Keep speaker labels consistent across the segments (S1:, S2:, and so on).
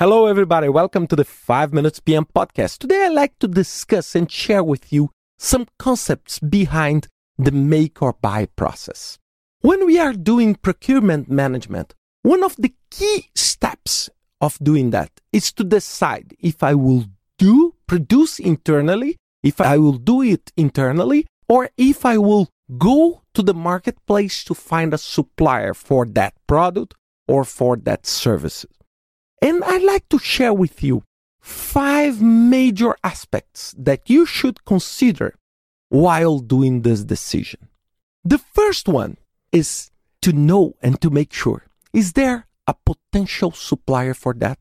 S1: Hello, everybody. Welcome to the 5 Minutes PM podcast. Today, I'd like to discuss and share with you some concepts behind the make or buy process. When we are doing procurement management, one of the key steps of doing that is to decide if I will do produce internally, if I will do it internally, or if I will go to the marketplace to find a supplier for that product or for that service. And I'd like to share with you five major aspects that you should consider while doing this decision. The first one is to know and to make sure is there a potential supplier for that?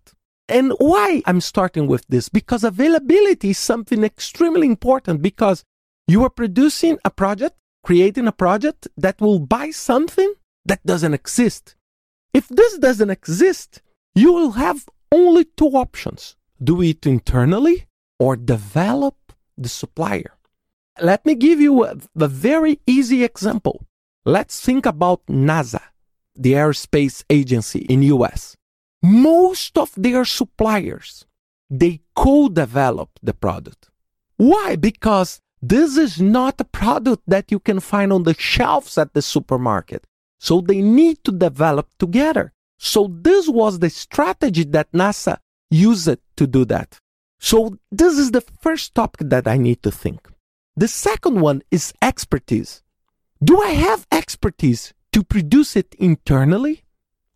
S1: And why I'm starting with this? Because availability is something extremely important because you are producing a project, creating a project that will buy something that doesn't exist. If this doesn't exist, you will have only two options do it internally or develop the supplier. Let me give you a, a very easy example. Let's think about NASA, the aerospace agency in US. Most of their suppliers, they co-develop the product. Why? Because this is not a product that you can find on the shelves at the supermarket. So they need to develop together. So this was the strategy that NASA used to do that. So this is the first topic that I need to think. The second one is expertise. Do I have expertise to produce it internally?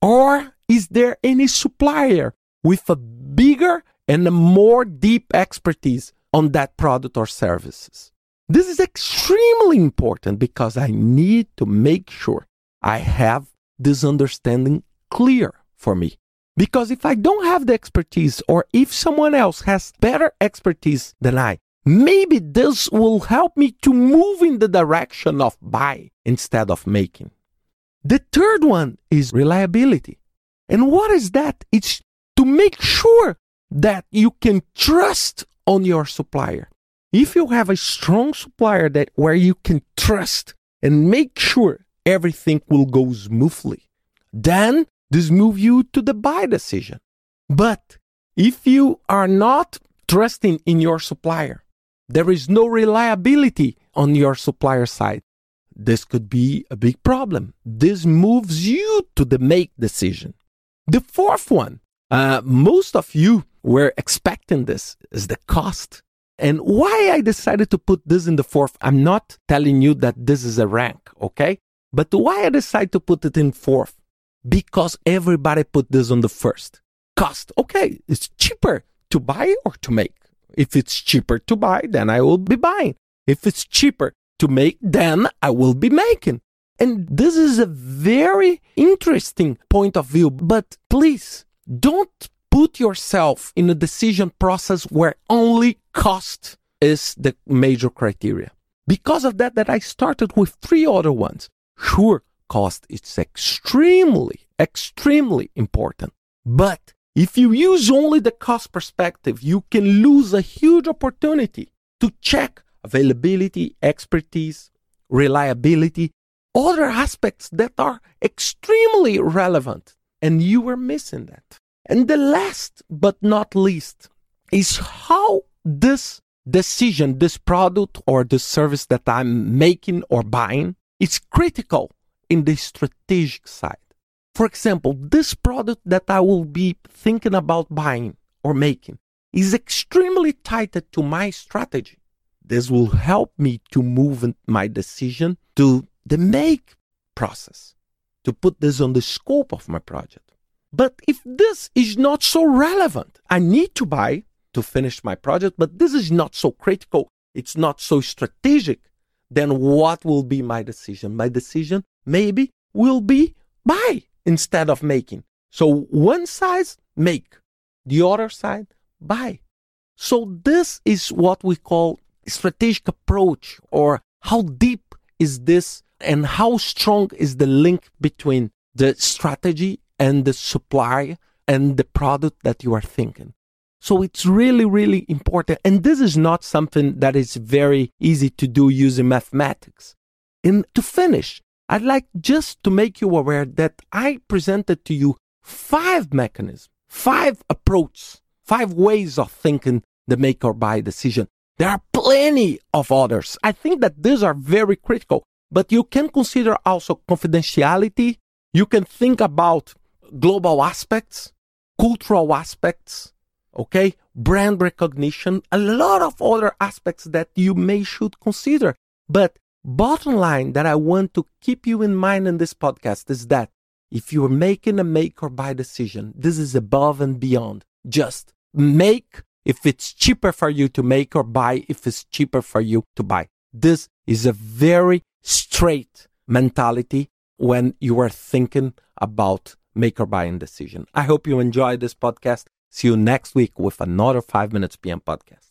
S1: Or is there any supplier with a bigger and a more deep expertise on that product or services? This is extremely important because I need to make sure I have this understanding clear for me. Because if I don't have the expertise or if someone else has better expertise than I, maybe this will help me to move in the direction of buy instead of making. The third one is reliability. And what is that? It's to make sure that you can trust on your supplier. If you have a strong supplier that where you can trust and make sure everything will go smoothly, then this move you to the buy decision. But if you are not trusting in your supplier, there is no reliability on your supplier side. This could be a big problem. This moves you to the make decision. The fourth one, uh, most of you were expecting this, is the cost. And why I decided to put this in the fourth, I'm not telling you that this is a rank, okay? But why I decided to put it in fourth? Because everybody put this on the first. Cost, okay, it's cheaper to buy or to make. If it's cheaper to buy, then I will be buying. If it's cheaper to make, then I will be making. And this is a very interesting point of view, but please don't put yourself in a decision process where only cost is the major criteria. Because of that, that I started with three other ones. Sure, cost is extremely, extremely important. But if you use only the cost perspective, you can lose a huge opportunity to check availability, expertise, reliability, other aspects that are extremely relevant. And you are missing that. And the last but not least is how this decision, this product or the service that I'm making or buying is critical in the strategic side. For example, this product that I will be thinking about buying or making is extremely tied to my strategy. This will help me to move my decision to the make process, to put this on the scope of my project. But if this is not so relevant, I need to buy to finish my project, but this is not so critical, it's not so strategic, then what will be my decision? My decision maybe will be buy instead of making. So one side, make, the other side, buy. So this is what we call strategic approach or how deep is this and how strong is the link between the strategy and the supply and the product that you are thinking. So it's really, really important. And this is not something that is very easy to do using mathematics. And to finish, I'd like just to make you aware that I presented to you five mechanisms, five approaches, five ways of thinking the make or buy decision. There are plenty of others. I think that these are very critical, but you can consider also confidentiality. You can think about global aspects, cultural aspects, okay? Brand recognition, a lot of other aspects that you may should consider. But bottom line that I want to keep you in mind in this podcast is that if you're making a make or buy decision, this is above and beyond just make if it's cheaper for you to make or buy if it's cheaper for you to buy. This is a very straight mentality when you are thinking about make or buying decision. I hope you enjoy this podcast. See you next week with another 5 Minutes PM podcast.